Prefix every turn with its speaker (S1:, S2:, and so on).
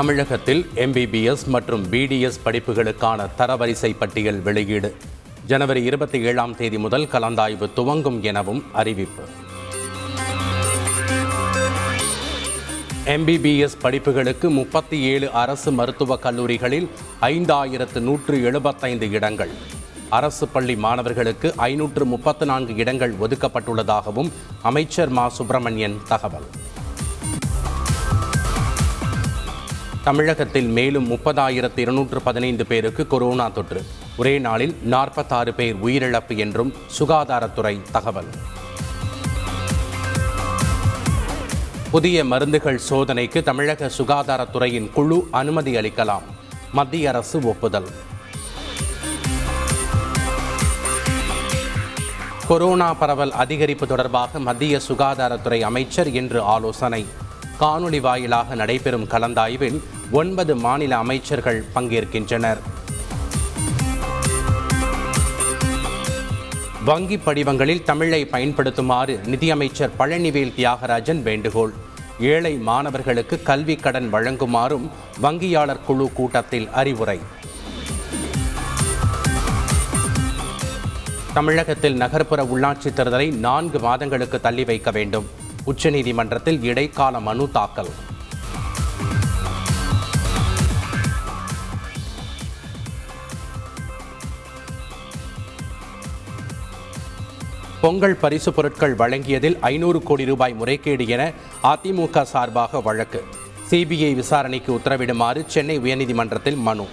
S1: தமிழகத்தில் எம்பிபிஎஸ் மற்றும் பிடிஎஸ் படிப்புகளுக்கான தரவரிசை பட்டியல் வெளியீடு. ஜனவரி இருபத்தி ஏழாம் தேதி முதல் கலந்தாய்வு துவங்கும் எனவும் அறிவிப்பு. எம்பிபிஎஸ் படிப்புகளுக்கு முப்பத்தி ஏழு அரசு மருத்துவக் கல்லூரிகளில் ஐந்தாயிரத்து நூற்று எழுபத்தைந்து இடங்கள். அரசு பள்ளி மாணவர்களுக்கு ஐநூற்று முப்பத்து நான்கு இடங்கள் ஒதுக்கப்பட்டுள்ளதாகவும் அமைச்சர் மா. சுப்பிரமணியன் தகவல். தமிழகத்தில் மேலும் முப்பதாயிரத்து இருநூற்று பதினைந்து பேருக்கு கொரோனா தொற்று. ஒரே நாளில் நாற்பத்தாறு பேர் உயிரிழப்பு என்றும் சுகாதாரத்துறை தகவல். புதிய மருந்துகள் சோதனைக்கு தமிழக சுகாதாரத்துறையின் குழு அனுமதி அளிக்கலாம். மத்திய அரசு ஒப்புதல். கொரோனா பரவல் அதிகரிப்பு தொடர்பாக மத்திய சுகாதாரத்துறை அமைச்சர் இன்று ஆலோசனை. காணொலி வாயிலாக நடைபெறும் கலந்தாய்வில் ஒன்பது மாநில அமைச்சர்கள் பங்கேற்கின்றனர். வங்கி படிவங்களில் தமிழை பயன்படுத்துமாறு நிதியமைச்சர் பழனிவேல் தியாகராஜன் வேண்டுகோள். ஏழை மாணவர்களுக்கு கல்வி கடன் வழங்குமாறும் வங்கியாளர் குழு கூட்டத்தில் அறிவுரை. தமிழகத்தில் நகர்ப்புற உள்ளாட்சித் தேர்தலை நான்கு மாதங்களுக்கு தள்ளி வைக்க வேண்டும். உச்சநீதிமன்றத்தில் இடைக்கால மனு தாக்கல். பொங்கல் பரிசு பொருட்கள் வழங்கியதில் ஐநூறு கோடி ரூபாய் முறைகேடு என அதிமுக சார்பாக வழக்கு. சிபிஐ விசாரணைக்கு உத்தரவிடுமாறு சென்னை உயர்நீதிமன்றத்தில் மனு.